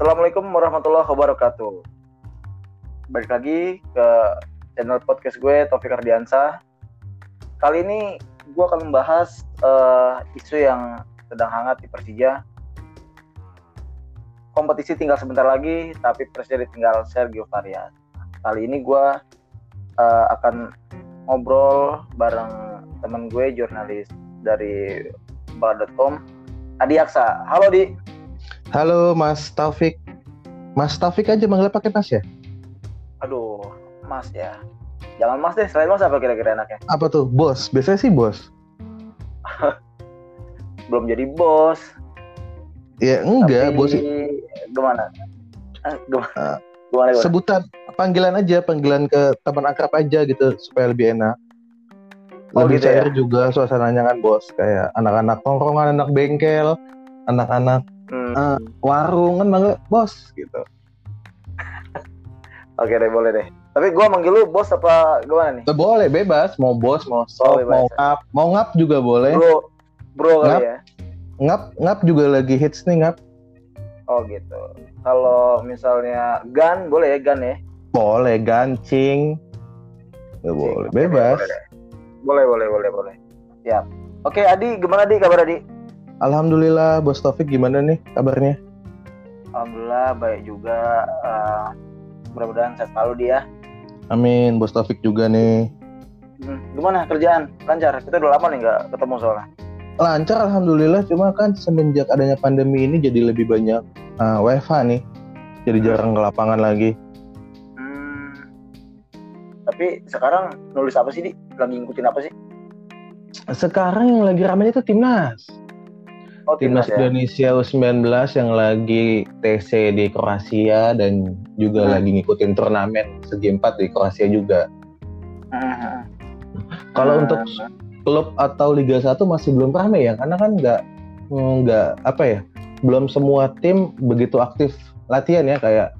Assalamualaikum warahmatullahi wabarakatuh. Balik lagi ke channel podcast gue Taufik Ardiansa. Kali ini gue akan membahas uh, isu yang sedang hangat di Persija. Kompetisi tinggal sebentar lagi, tapi Persija ditinggal Sergio Varias. Kali ini gue uh, akan ngobrol bareng temen gue jurnalis dari bala.com Adi Aksa. Halo Di. Halo Mas Taufik. Mas Taufik aja manggil pakai Mas ya? Aduh, Mas ya. Jangan Mas deh, selain Mas apa kira-kira enaknya? Apa tuh? Bos. Biasanya sih bos. Belum jadi bos. Ya enggak, Tapi, bos. Gimana? Eh, Gimana? Uh, gimana, gimana? Sebutan panggilan aja, panggilan ke teman akrab aja gitu supaya lebih enak. Oh, Lebih gitu cair ya? juga suasananya kan bos, kayak anak-anak tongkrongan, anak bengkel, anak-anak Hmm. eh, warung kan manggil bos gitu. Oke deh, boleh deh. Tapi gua manggil lu bos apa gimana nih? Eh, boleh bebas, mau bos, mau Oh, sob, bebas. mau ngap, mau ngap juga boleh. Bro, bro kali Ngap. ya. Ngap, ngap juga lagi hits nih ngap. Oh gitu. Kalau misalnya Gan boleh ya Gan ya? Boleh gancing. Nggak boleh, bebas. Boleh, boleh, boleh, boleh. Siap. Oke, Adi, gimana Adi? Kabar Adi? Alhamdulillah, Bos Taufik gimana nih kabarnya? Alhamdulillah baik juga. Eh, mudah-mudahan sehat selalu dia. Amin, Bos Taufik juga nih. Hmm, gimana kerjaan? Lancar? Kita udah lama nih nggak ketemu soalnya. Lancar Alhamdulillah, cuma kan semenjak adanya pandemi ini jadi lebih banyak uh, WFH nih. Jadi jarang ke lapangan lagi. Hmm. Tapi sekarang nulis apa sih, Di? Lagi ngikutin apa sih? Sekarang yang lagi rame itu Timnas. Oh, Timnas ya. Indonesia U19 yang lagi TC di Kroasia dan juga Hmm. lagi ngikutin turnamen segi 4 di Kroasia juga. Hmm. Kalau Hmm. untuk klub atau Liga 1 masih belum rame ya karena kan nggak nggak apa ya belum semua tim begitu aktif latihan ya kayak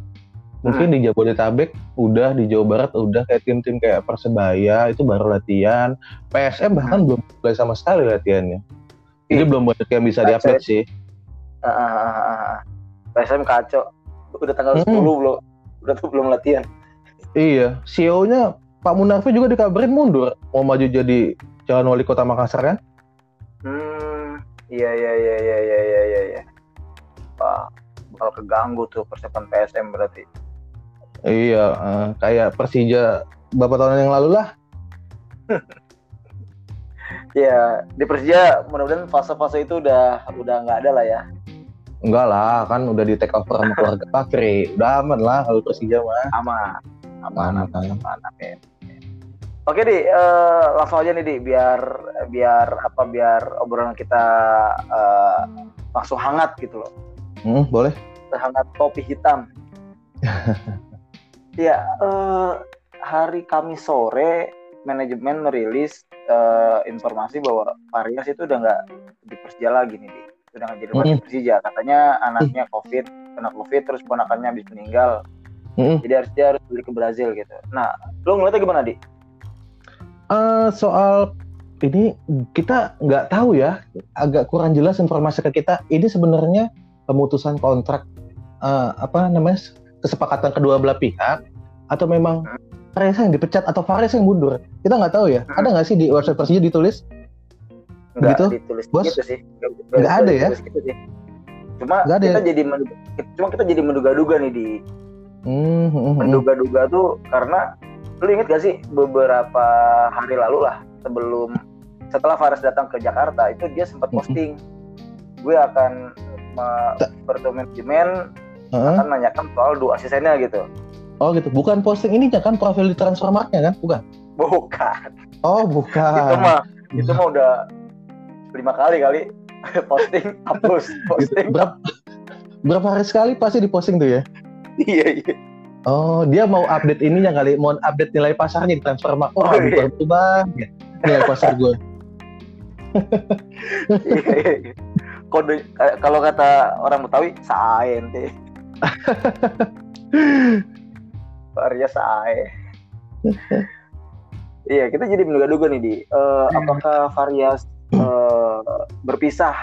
mungkin di Jabodetabek udah di Jawa Barat udah kayak tim-tim kayak Persebaya itu baru latihan PSM bahkan belum mulai sama sekali latihannya jadi Ih, belum banyak yang bisa diupdate sih ah, ah, ah. PSM kacau. Udah tanggal Hmm. 10 belum? Udah tuh belum latihan. iya CEO-nya Pak Munarfi juga dikabarin mundur mau maju jadi calon wali kota Makassar kan Hmm. Iya, iya, iya, iya, iya, iya, iya. iya. Wah, bakal keganggu tuh persiapan PSM berarti. iya eh, kayak Persija beberapa tahun yang lalu lah Ya, di Persija mudah-mudahan fase-fase itu udah udah nggak ada lah ya. Enggak lah, kan udah di take over sama keluarga Pakri. Udah aman lah kalau Persija mah. Aman. Aman, Aman, aman, aman. aman. Oke di, eh, langsung aja nih di, biar biar apa biar obrolan kita eh, langsung hangat gitu loh, Hmm, boleh. hangat topi hitam. ya, eh, hari Kamis sore manajemen merilis eh, informasi bahwa Varias itu udah nggak di Persija lagi nih, di. udah nggak jadi pelatih. Persija. Katanya anaknya COVID, kena COVID, terus ponakannya habis meninggal. Jadi harus dia harus beli ke Brazil gitu. Nah, lu ngeliatnya gimana di? Eh, soal ini kita nggak tahu ya, agak kurang jelas informasi ke kita. Ini sebenarnya pemutusan kontrak eh, apa namanya kesepakatan kedua belah pihak atau memang Fares yang dipecat atau Fares yang mundur? Kita nggak tahu ya. Ada nggak sih di website Persija ditulis? Nggak Gitu? ditulis Bos? gitu sih. Nggak ada ya? gitu sih. Cuma Nggak ada kita ya? jadi menduga, cuma kita jadi menduga-duga nih di Hmm, hmm, hmm, hmm. menduga-duga tuh karena lu inget gak sih beberapa hari lalu lah sebelum setelah Fares datang ke Jakarta itu dia sempat Mm-mm. posting gue akan bertemu manajemen Heeh. akan nanyakan soal dua asistennya gitu Oh gitu. Bukan posting ini kan profil di Transfermarktnya kan? Bukan. bukan Oh itu bukan. mah itu mah udah lima kali kali posting hapus posting berapa berapa hari sekali pasti diposting tuh ya iya iya oh dia mau update ininya kali mau update nilai pasarnya di transfer market oh, Oh, iya. itu bang Ya, nilai pasar gue Iya, iya, iya. kode eh, kalau kata orang Betawi saen Arya sae. Iya kita jadi menduga-duga nih di. Eh, apakah Varias eh, berpisah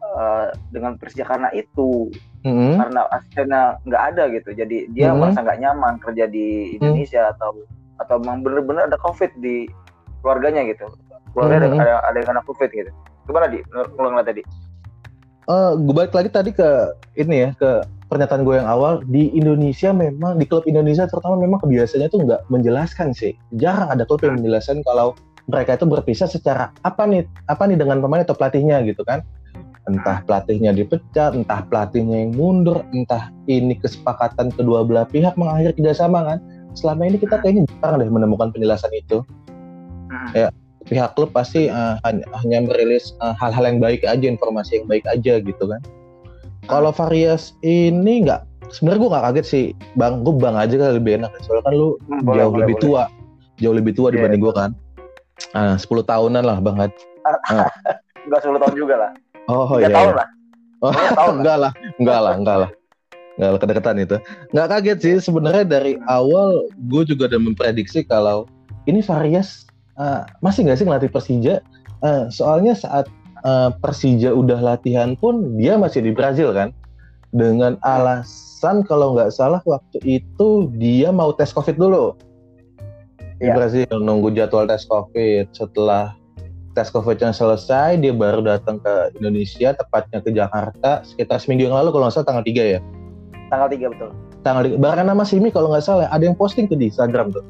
eh, dengan Persija karena itu? Hmm. karena asistennya nggak ada gitu. Jadi dia Mhm. merasa nggak nyaman kerja di Indonesia atau atau memang bener-bener ada covid di keluarganya gitu. Keluarga Mhm. ada, ada ada yang kena covid gitu. Gimana di? Ngeliat tadi Eh, gue balik lagi tadi ke ini ya ke pernyataan gue yang awal di Indonesia memang di klub Indonesia terutama memang kebiasaannya tuh nggak menjelaskan sih. Jarang ada klub yang menjelaskan kalau mereka itu berpisah secara apa nih apa nih dengan pemain atau pelatihnya gitu kan. Entah pelatihnya dipecat entah pelatihnya yang mundur entah ini kesepakatan kedua belah pihak mengakhiri kerjasama kan. Selama ini kita kayaknya jarang deh menemukan penjelasan itu. Mhm. pihak klub pasti uh, hanya, hanya merilis uh, hal-hal yang baik aja, informasi yang baik aja gitu kan. Kalau Varias ini nggak, sebenarnya gue nggak kaget sih, bang, gue bang aja kan lebih enak. Soalnya kan lu Hmm, boleh, jauh boleh, lebih boleh. tua, jauh lebih tua Iya. dibanding gue kan. Ah, 10 tahunan lah bang Had. nggak 10 tahun juga lah Oh iya. tahun iya. lah Oh, tahun enggak lah, enggak lah, enggak lah. Enggak lah kedekatan itu. Enggak kaget sih sebenarnya dari awal gue juga udah memprediksi kalau ini Varias uh, masih nggak sih ngelatih Persija? Uh, soalnya saat uh, Persija udah latihan pun dia masih di Brazil kan. Dengan alasan kalau nggak salah waktu itu dia mau tes COVID dulu. Di Iya. Brazil nunggu jadwal tes COVID. Setelah tes COVID-nya selesai, dia baru datang ke Indonesia, tepatnya ke Jakarta, sekitar seminggu yang lalu kalau nggak salah tanggal 3 ya. tanggal 3 betul Tanggal 3. Bahkan nama Simi kalau nggak salah, ada yang posting tuh di Instagram tuh.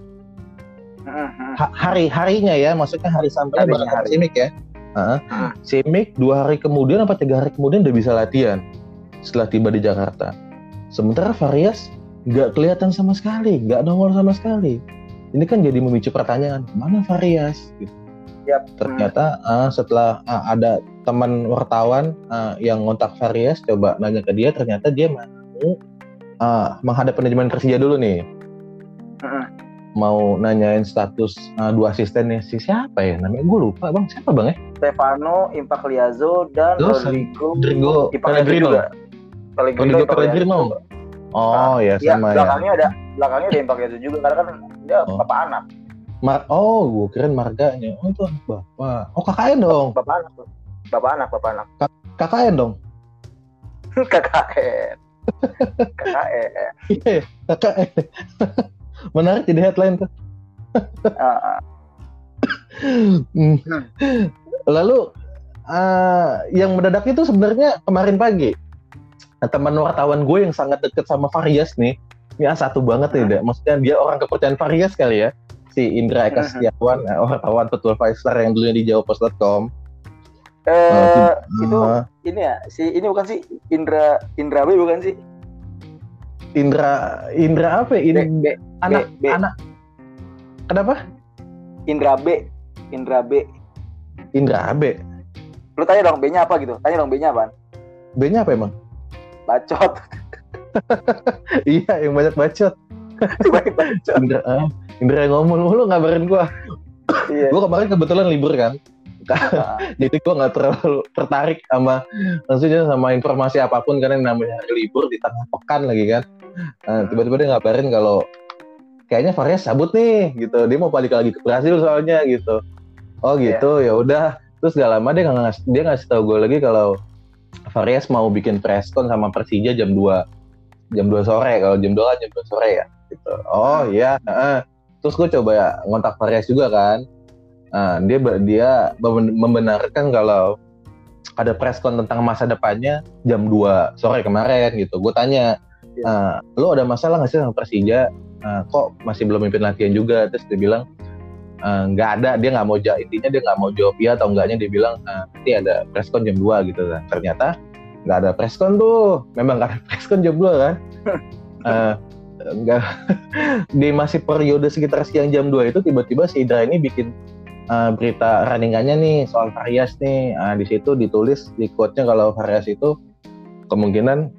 Ha- hari harinya ya, maksudnya hari bareng sama hari. Simic ya. Heeh. Hmm. Simic dua hari kemudian apa tiga hari kemudian udah bisa latihan setelah tiba di Jakarta. Sementara Varias nggak kelihatan sama sekali, nggak nongol sama sekali. Ini kan jadi memicu pertanyaan, mana Varias? Gitu. Yap. Ternyata ah, setelah ah, ada teman wartawan ah, yang ngontak Varias, coba nanya ke dia, ternyata dia mau ah, menghadap manajemen Persija dulu nih. Mau nanyain status ah, dua asistennya si siapa ya? Namanya gue lupa bang, siapa bang ya? Stefano Impagliazzo dan Terus, Rodrigo Pellegrino. juga Pellegrino Pellegrino. Oh ya Iya, sama ya. belakangnya ada belakangnya ada Impagliazzo juga karena kan dia Oh. bapak anak Mar oh, gue kirain marganya. Oh itu anak bapak. Oh KKN dong. bapak anak bapak anak bapak anak KKN dong. KKN KKN Iya, KKN. Menarik jadi headline tuh. Ah, ah. Lalu eh, yang mendadak itu sebenarnya kemarin pagi. Nah, teman wartawan gue yang sangat deket sama Varias nih, ini ah, satu banget nih, Dak. maksudnya dia orang kepercayaan Varias kali ya, si Indra Eka Mhm. Setiawan, eh, wartawan betul Five Star yang dulunya di jawapos.com. eh itu Eh, ini ya si ini bukan sih Indra Indra B bukan sih Indra Indra apa ya? In- B, anak B. anak kenapa? Indra B Indra B Indra AB. lu tanya dong B-nya apa gitu tanya dong B-nya apa B-nya apa emang? bacot iya, yang banyak bacot. Banyak bacot Indra, ah, Indra yang ngomong lu ngabarin gua. iya Gua kemarin kebetulan libur kan. Jadi gua nggak terlalu tertarik sama maksudnya sama informasi apa pun karena namanya libur di tengah pekan lagi kan. Nah, tiba-tiba dia ngabarin kalau kayaknya Varias cabut nih gitu. Dia mau balik lagi ke Brasil soalnya gitu. Oh gitu, ya udah. Terus gak lama dia nggak ngasih dia ngasih tahu gue lagi kalau Varias mau bikin preskon sama Persija jam 2 jam 2 sore kalau jam 2 kan jam 2 sore ya gitu. Oh iya, heeh. Terus gue coba ya ngontak Varias juga kan. Nah, dia dia mem- membenarkan kalau ada preskon tentang masa depannya jam 2 sore kemarin gitu. Gue tanya, "Ah, lo ada masalah nggak sih sama Persija? Ah, kok masih belum mimpin latihan juga? Terus dia bilang, "Ah, nggak ada, dia nggak mau jawab. Intinya dia nggak mau jawab iya atau enggaknya. Dia bilang, "Ah, nanti ada preskon jam 2 gitu kan. Ternyata nggak ada preskon tuh. Memang nggak ada preskon jam 2 kan. Ah, nggak di masih periode sekitar siang jam 2 itu tiba-tiba si Indra ini bikin uh, berita runningannya nih soal Varias nih. Ah, di situ ditulis di quote-nya kalau Varias itu kemungkinan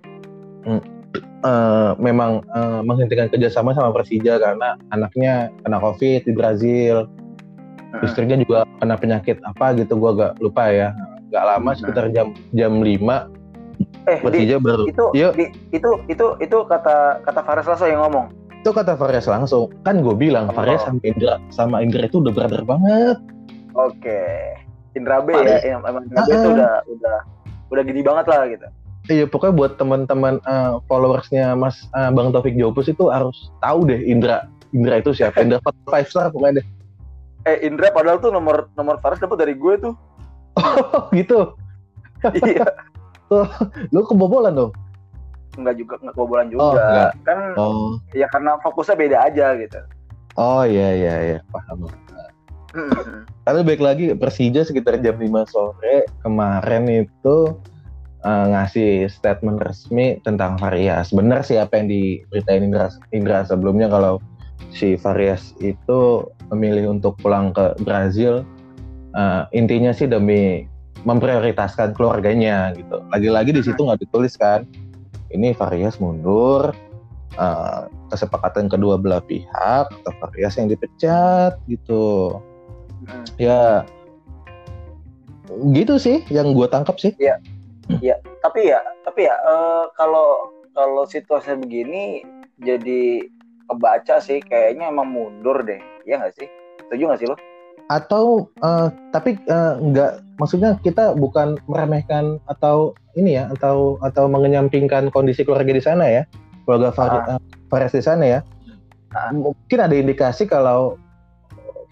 mm, eh, memang eh, menghentikan kerjasama sama Persija karena anaknya kena COVID di Brazil. Hmm. Istrinya juga kena penyakit apa gitu, gua agak lupa ya. Gak lama Hmm. sekitar jam jam 5 eh di, Persija baru. itu Yuk, di, itu itu itu kata kata Fares langsung yang ngomong itu kata Varias langsung. Kan gue bilang Oh. Varias sama Indra sama Indra itu udah brother banget. oke Indra B Fares. ya em- emang Indra B itu Ah. udah udah udah gini banget lah gitu Iya pokoknya buat teman-teman uh, followersnya Mas uh, Bang Taufik Jopus itu harus tahu deh Indra Indra itu siapa Indra five star pokoknya deh. Eh Indra padahal tuh nomor nomor Faris dapat dari gue tuh. Oh gitu. iya. Tuh, lu kebobolan dong. Enggak juga enggak kebobolan juga. Oh, enggak. Kan Oh. ya karena fokusnya beda aja gitu. Oh iya iya iya paham. Hmm. Tapi baik lagi Persija sekitar jam 5 sore kemarin itu uh, ngasih statement resmi tentang Varias. Bener sih apa yang diberitain Indra, Indra sebelumnya kalau si Varias itu memilih untuk pulang ke Brazil. Uh, intinya sih demi memprioritaskan keluarganya gitu. Lagi-lagi di situ nggak ditulis kan. Ini Varias mundur, uh, kesepakatan kedua belah pihak atau Varias yang dipecat gitu. Hmm. Ya gitu sih yang gue tangkap sih. Tapi ya, tapi ya eh, kalau kalau situasinya begini jadi kebaca sih kayaknya emang mundur deh. Iya nggak sih? Setuju nggak sih lo? Atau eh, tapi eh, nggak maksudnya kita bukan meremehkan atau ini ya atau atau mengenyampingkan kondisi keluarga di sana ya keluarga Fari, eh, Fares di sana ya. Ah. Mungkin ada indikasi kalau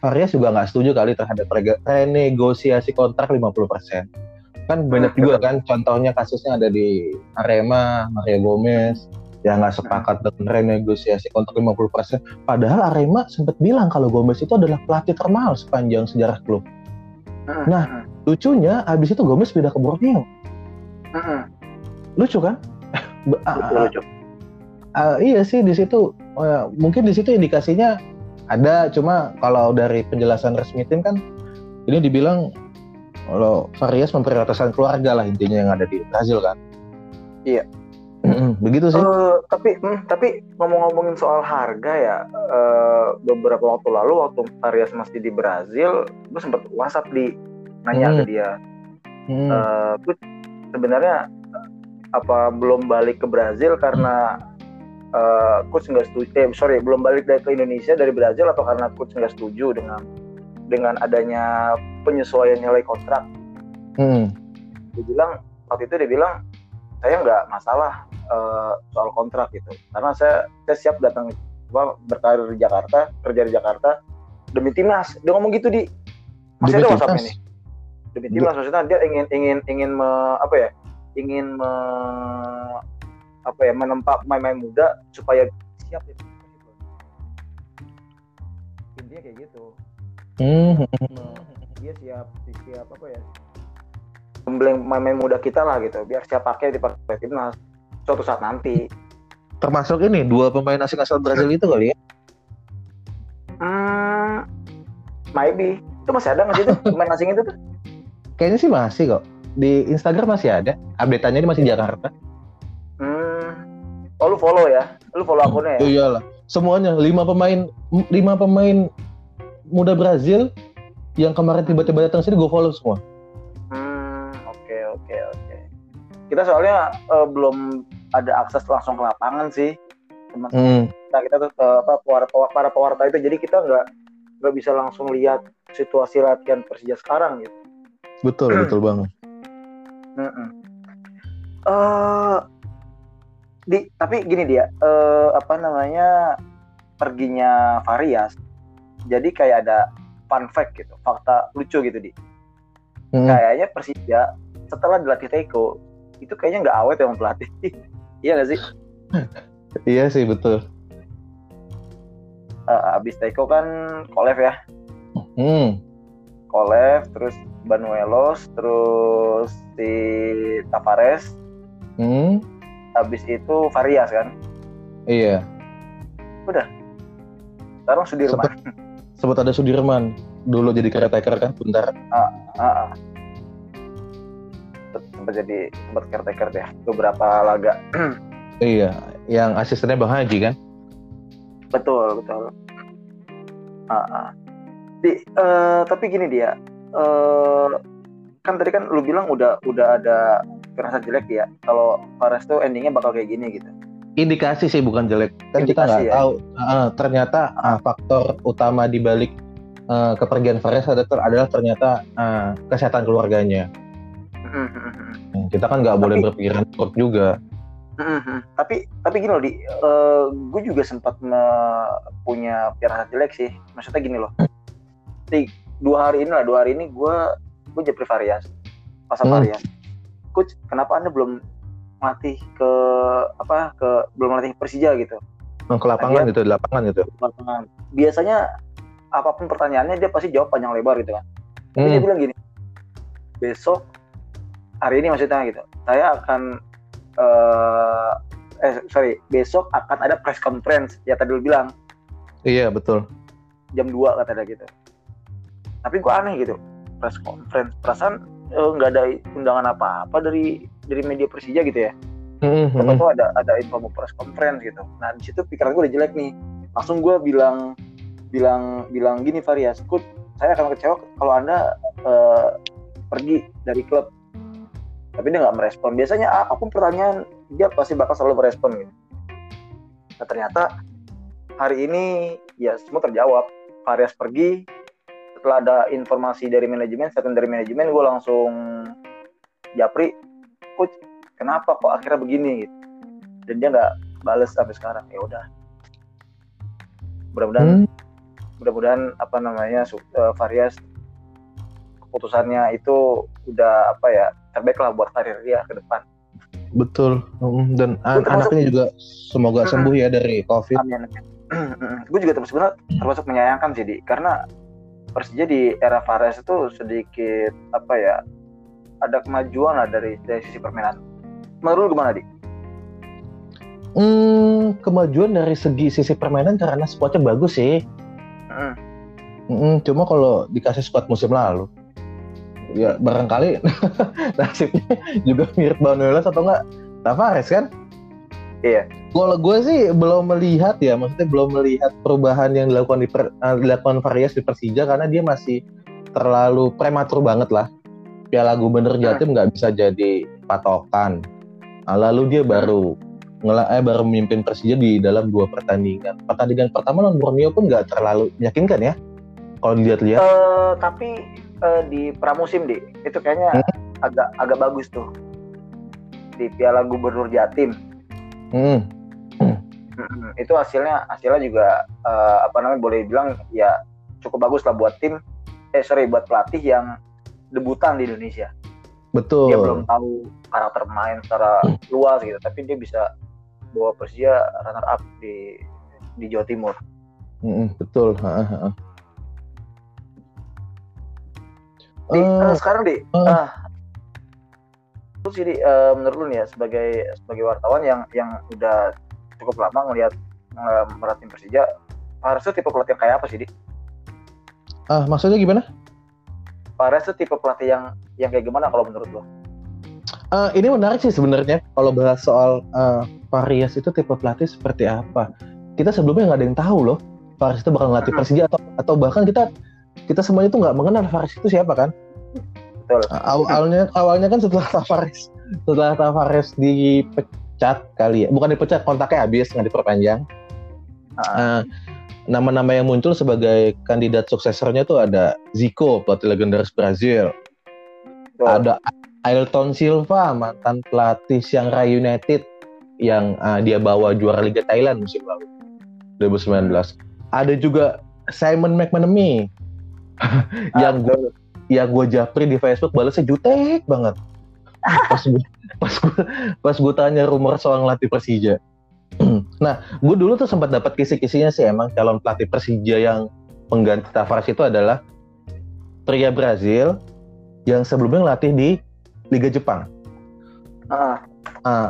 Farias juga nggak setuju kali terhadap renegosiasi kontrak 50%. Kan banyak Hmm, juga kan contohnya kasusnya ada di Arema, Mario Gomez yang nggak sepakat dengan renegosiasi kontrak 50%. Padahal Arema sempat bilang kalau Gomez itu adalah pelatih termahal sepanjang sejarah klub. Hmm, Nah. hmm, Lucunya abis itu Gomez pindah ke Borneo. hmm, hmm. Lucu kan? Lucu, a- iya sih di situ eh, mungkin di situ indikasinya ada cuma kalau dari penjelasan resmi tim kan ini dibilang kalau Varias memprioritaskan keluarga lah intinya yang ada di Brazil kan. Iya. Begitu sih. Eh, tapi hmm, tapi ngomong-ngomongin soal harga ya eh, beberapa waktu lalu waktu Arias masih di Brazil gue sempat WhatsApp di nanya Hmm. ke dia Hmm. eh "Coach, sebenarnya apa belum balik ke Brazil karena eh coach nggak setuju eh sorry belum balik dari ke Indonesia dari Brazil atau karena coach nggak setuju dengan dengan adanya penyesuaian nilai kontrak. Hmm. dia bilang waktu itu dia bilang saya nggak masalah eh, soal kontrak gitu. Karena saya saya siap datang apa, berkarir di Jakarta kerja di Jakarta demi timnas. Dia ngomong gitu di. Masih Demi ada WhatsApp ini? Demi timnas maksudnya dia ingin ingin ingin me- apa ya ingin me, apa ya menempa pemain-pemain muda supaya siap ya. Intinya kayak gitu. Hmm. Dia siap siap apa ya membleng pemain muda kita lah gitu biar siap pakai di pakai timnas suatu saat nanti Termasuk ini dua pemain asing asal Brazil itu kali ya. hmm, maybe itu masih ada nggak sih itu pemain asing itu tuh Kayaknya sih masih kok. Di Instagram masih ada. Update-annya ini masih Jakarta. hmm, oh lu follow ya lu follow akunnya ya iyalah. Semuanya lima pemain lima pemain muda Brazil yang kemarin tiba-tiba datang sini gue follow semua. Hmm, oke oke oke. Kita soalnya eh, belum ada akses langsung ke lapangan sih. Teman Hmm. kita kita tuh eh, apa para, para pewarta itu jadi kita nggak nggak bisa langsung lihat situasi latihan Persija sekarang gitu. Betul, betul banget. Mm-mm. Eh, di tapi gini dia eh, apa namanya perginya Varias. Jadi kayak ada fun fact gitu, fakta lucu gitu di. Hmm. Kayaknya Persija setelah dilatih Teko itu kayaknya nggak awet emang pelatih. iya nggak sih? Iya sih betul. Eh, abis Teko kan Kolev ya, Hmm. Kolev, terus Banuelos, terus si Tavares, Hmm. habis itu Varias kan. Iya. Sekarang Sudirman. Sempat ada Sudirman dulu jadi caretaker kan, bentar. Ah, ah. sempat jadi sempat caretaker deh beberapa laga Iya, yang asistennya Bang Haji kan. betul betul Ah, ah. Di, eh, tapi gini dia eh, kan tadi kan lu bilang udah udah ada firasat jelek ya kalau Fares tuh endingnya bakal kayak gini gitu Indikasi sih bukan jelek. Kan kita nggak ya? tahu. Ah, ternyata ah, faktor utama di balik ah, kepergian Fares adalah, adalah ternyata ah, kesehatan keluarganya. Hmm, Kita kan nggak boleh berpikiran buruk juga. Mhm. Tapi tapi gini loh di, gue juga sempat me- punya pikiran jelek sih. Maksudnya gini loh. Di dua hari ini lah, dua hari ini gue gue japri Varias, pasang Hmm. Varias. Coach, kenapa anda belum melatih ke apa ke belum melatih Persija gitu? Yang ke lapangan Lagian- gitu, di lapangan gitu. Lapangan. Biasanya apa pun pertanyaannya dia pasti jawab panjang lebar gitu kan. Tapi dia Hmm. bilang gini, besok hari ini maksudnya gitu, saya akan eh eh sorry besok akan ada press conference ya tadi lu bilang Iya betul. jam 2 kata dia gitu. Tapi gua aneh gitu press conference perasaan eh, nggak ada undangan apa-apa dari dari media Persija gitu ya. Hmm, hmm. tuh ada ada info mau press conference gitu. Nah di situ pikiran gue udah jelek nih. Langsung gue bilang bilang bilang gini Varias, Kut, saya akan kecewa kalau anda eh, pergi dari klub. Tapi dia nggak merespon. Biasanya ah, apa pun pertanyaan dia pasti bakal selalu merespon gitu. Nah ternyata hari ini ya semua terjawab. Varias pergi. Setelah ada informasi dari manajemen, statement dari manajemen, gue langsung japri, Coach, kenapa kok akhirnya begini gitu. Dan dia nggak bales sampai sekarang ya udah. Mudah-mudahan Hmm, mudah-mudahan apa namanya su- eh, Varias keputusannya itu udah apa ya terbaik lah buat karir dia ke depan. Betul. Dan an- termasuk- anaknya juga semoga sembuh ya dari COVID. amin gue juga terus sebenarnya termasuk menyayangkan sih di. Karena Persija di era Varias itu sedikit apa ya ada kemajuan lah dari dari sisi permainan menurut lu gimana di Hmm, kemajuan dari segi sisi permainan karena squadnya bagus sih. Mm. Mm, cuma kalau dikasih squad musim lalu, ya barangkali nasibnya juga mirip Banuelos atau enggak Tavares kan? Iya. Kalau gue sih belum melihat ya, maksudnya belum melihat perubahan yang dilakukan di per, eh, dilakukan Varias di Persija karena dia masih terlalu prematur banget lah. Piala Gubernur Jatim nggak bisa jadi patokan. Nah, lalu dia baru ngela eh, baru memimpin Persija di dalam dua pertandingan. Pertandingan pertama lawan Borneo pun nggak terlalu meyakinkan ya. Kalau dilihat-lihat. Eh, tapi eh, di pramusim di itu kayaknya agak agak bagus tuh di Piala Gubernur Jatim Hmm. Mm-mm. itu hasilnya hasilnya juga eh, apa namanya boleh bilang ya cukup bagus lah buat tim eh sorry buat pelatih yang debutan di Indonesia Betul. dia belum tahu karakter main secara luas gitu tapi dia bisa bawa Persija runner up di di Jawa Timur Mm-mm, betul. Ha, ha, ha. di, eh, sekarang di eh. ah terus jadi eh, menurut lu nih ya sebagai sebagai wartawan yang yang udah cukup lama ngelihat eh, merhatiin Persija tuh tipe pelatih kayak apa sih di ah, maksudnya gimana? Fares tuh tipe pelatih yang yang kayak gimana kalau menurut lo Eh, ini menarik sih sebenarnya kalau bahas soal eh, Varias itu tipe pelatih seperti apa. Kita sebelumnya nggak ada yang tahu loh Varias itu bakal ngelatih Hmm. Persija atau atau bahkan kita kita semuanya tuh nggak mengenal Varias itu siapa kan. betul aw- awalnya awalnya kan setelah Tavares setelah Tavares dipecat kali ya, bukan dipecat kontaknya habis nggak diperpanjang. Ah. Eh, nama-nama yang muncul sebagai kandidat suksesornya tuh ada Zico pelatih legendaris Brazil, betul. ada Ailton Silva mantan pelatih Shanghai United yang uh, dia bawa juara Liga Thailand musim lalu 2019 ada juga Simon McManamy yang gue yang gue japri di Facebook balasnya jutek banget. Pas gue pas gue pas gue tanya rumor soal ngelatih Persija nah gue dulu tuh sempat dapat kisi-kisinya sih emang calon pelatih Persija yang pengganti Tavares itu adalah pria Brazil yang sebelumnya ngelatih di Liga Jepang. Ah, Ah,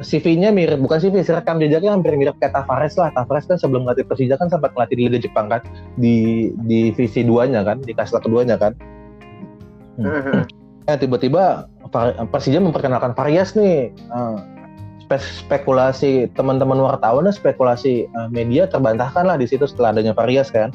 CV-nya mirip, bukan CV, sih rekam jejaknya hampir mirip kayak Tavares lah. Tavares kan sebelum ngelatih Persija kan sempat ngelatih di Liga Jepang kan, di divisi duanya kan, di kasta keduanya kan. mhm. Eh tiba-tiba Persija memperkenalkan Varias nih. Ah, spe- spekulasi teman-teman wartawan dan spekulasi eh, media terbantahkan lah di situ setelah adanya Varias kan.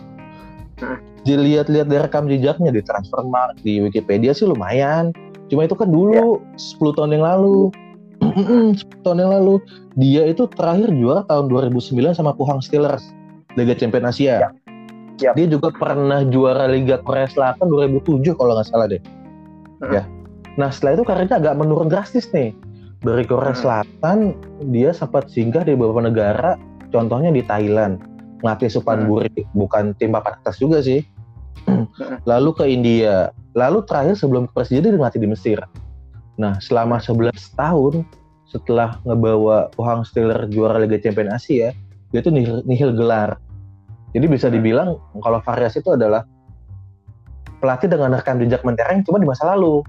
Hmm. Dilihat-lihat dari rekam jejaknya di Transfermarkt, di Wikipedia sih lumayan. Cuma itu kan dulu 10 tahun yang lalu. 10 tahun yang lalu dia itu terakhir juara tahun 2009 sama Pohang Steelers Liga Champion Asia. Yap. Dia juga pernah juara Liga Korea Selatan 2007 kalau nggak salah deh. Hmm. Ya. Nah setelah itu karirnya agak menurun drastis nih. Dari Korea Hmm. Selatan dia sempat singgah di beberapa negara, contohnya di Thailand, ngelatih Supanburi, bukan tim papan atas juga sih. Lalu ke India, lalu terakhir sebelum ke Persija dia ngelatih di Mesir. Nah selama 11 tahun setelah ngebawa Pohang Steelers juara Liga Champions Asia, dia tuh nihil, nihil gelar. Jadi bisa dibilang kalau variasi itu adalah pelatih dengan rekam jejak mentereng cuma di masa lalu.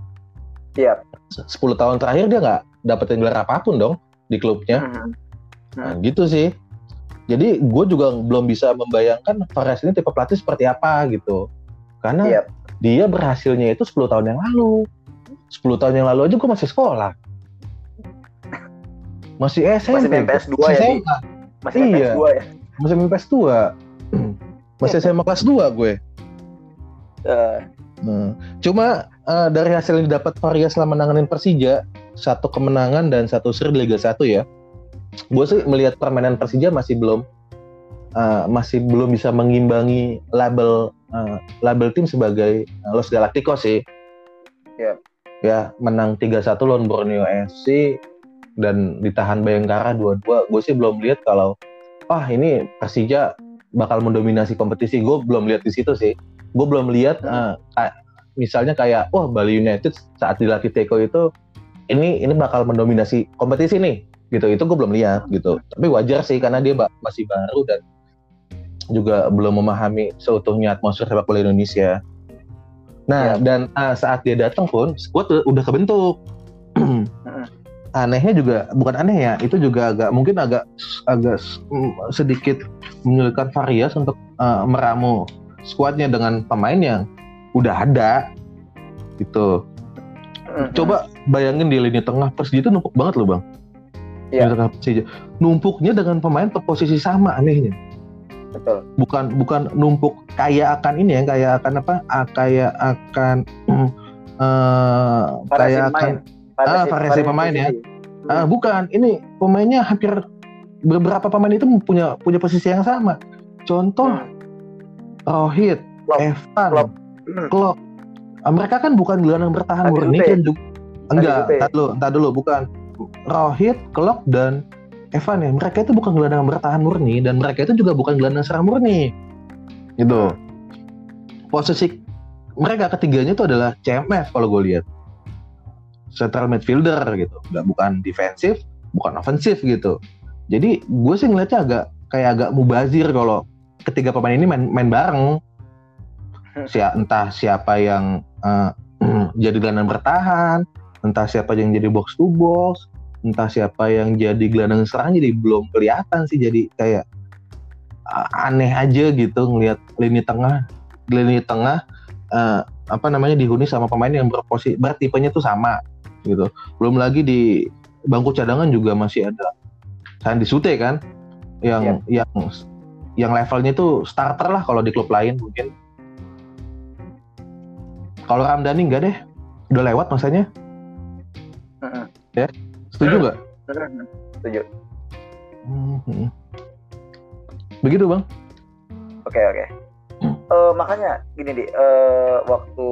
Iya. 10 tahun terakhir dia nggak dapetin gelar apa pun dong di klubnya. Mhm. Nah, gitu sih. Jadi gue juga belum bisa membayangkan variasi ini tipe pelatih seperti apa gitu. Karena Iya. dia berhasilnya itu 10 tahun yang lalu. 10 tahun yang lalu aja gue masih sekolah. Masih SMP. Masih main PS2 Masih ya? SMA. Masih Iya. iya. PS2 ya. Masih main PS2. Masih SMA kelas 2 gue. Eh, Nah, cuma eh, dari hasil yang didapat Varia selama menanganin Persija, satu kemenangan dan satu seri di Liga 1 ya. Gue sih melihat permainan Persija masih belum eh, masih belum bisa mengimbangi label eh, label tim sebagai Los Galacticos sih. Iya. Ya, menang 3-1 lawan Borneo FC dan ditahan Bayangkara 2-2. Gue sih belum lihat kalau ah ini Persija bakal mendominasi kompetisi. Gue belum lihat di situ sih gue belum lihat kayak- misalnya kayak wah Bali United saat dilatih Teko itu ini ini bakal mendominasi kompetisi nih gitu. Itu gue belum lihat gitu. Tapi wajar sih karena dia masih baru dan juga belum memahami seutuhnya atmosfer sepak bola Indonesia. Nah dan eh, saat dia datang pun squad udah kebentuk. Anehnya juga bukan aneh ya itu juga agak mungkin agak agak sedikit menyulitkan Varias untuk eh, meramu skuadnya dengan pemain yang udah ada gitu. mhm. Coba bayangin di lini tengah Persija itu numpuk banget loh bang. Iya. Lini tengah Persija. Numpuknya dengan pemain posisi sama anehnya. betul. Bukan bukan numpuk kayak akan ini ya kayak akan apa? ah, kayak akan mm, Variasi kayak akan pemain. Ah, variasi pemain ya. posisi. ah, bukan ini pemainnya hampir beberapa pemain itu punya punya posisi yang sama. Contoh Hmm. Rohit. Evan, Klopp. Hmm. Klopp. Ah, Mereka kan bukan gelandang bertahan Tadi murni kan juga. Enggak, entar dulu, entar dulu bukan. Rohit, Klopp dan Evan ya. Mereka itu bukan gelandang bertahan murni dan mereka itu juga bukan gelandang serang murni. Gitu. Posisi mereka ketiganya itu adalah CMF kalau gue lihat. Central midfielder gitu. Enggak bukan defensif, bukan ofensif gitu. Jadi gue sih ngeliatnya agak kayak agak mubazir kalau ketiga pemain ini main, main bareng. Si, entah siapa yang eh, jadi gelandang bertahan, entah siapa yang jadi box to box, entah siapa yang jadi gelandang serang jadi belum kelihatan sih jadi kayak eh, aneh aja gitu ngelihat lini tengah lini tengah eh, apa namanya dihuni sama pemain yang berposisi bertipenya tuh sama gitu. Belum lagi di bangku cadangan juga masih ada Sandi Sute kan yang yang yang levelnya itu starter lah kalau di klub lain mungkin. Kalau Ramdhani enggak deh, udah lewat masanya. Mhm. Setuju nggak? Mhm. Setuju. Mhm. Begitu bang. Oke oke. Hmm. Eh, makanya gini di eh, waktu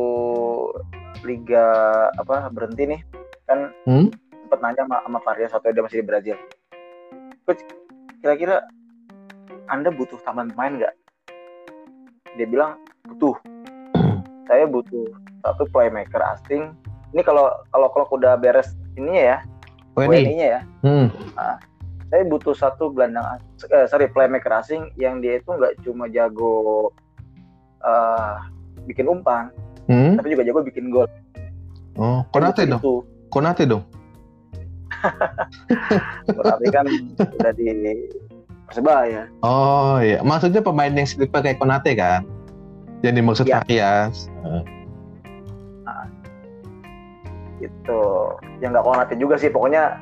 liga apa berhenti nih kan Hmm? sempat nanya sama, sama Varias waktu dia masih di Brazil. Coach, kira-kira Anda butuh tambahan pemain nggak? Dia bilang butuh. Saya butuh satu playmaker asing. Ini kalau kalau kalau udah beres ininya ya, ini. WNI-nya ya. Hmm. Saya butuh satu gelandang eh, sorry playmaker asing yang dia itu nggak cuma jago eh, bikin umpan, Hmm. tapi juga jago bikin gol. Oh, Konate dong. Itu. Konate dong. Berarti kan udah di persebaya. Oh iya, maksudnya pemain yang setipe kayak Konate kan? Yang dimaksud Iya. Varias. gitu yang nggak konate juga sih pokoknya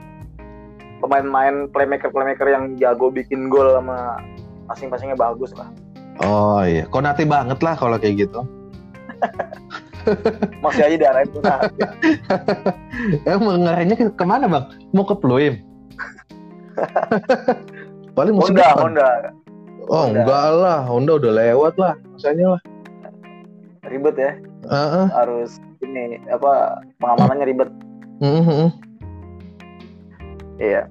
pemain-pemain playmaker playmaker yang jago bikin gol sama passing-passingnya bagus lah Oh iya, Konate banget lah kalau kayak gitu. masih aja diarahin tuh nah, Eh mau ngarahinnya ke ke mana bang? Mau ke Pluim? Paling musim Honda depan. Honda Oh Honda. enggak lah, Honda udah lewat lah, masanya lah. Ribet ya Heeh. harus ini apa pengamanannya ribet mhm. iya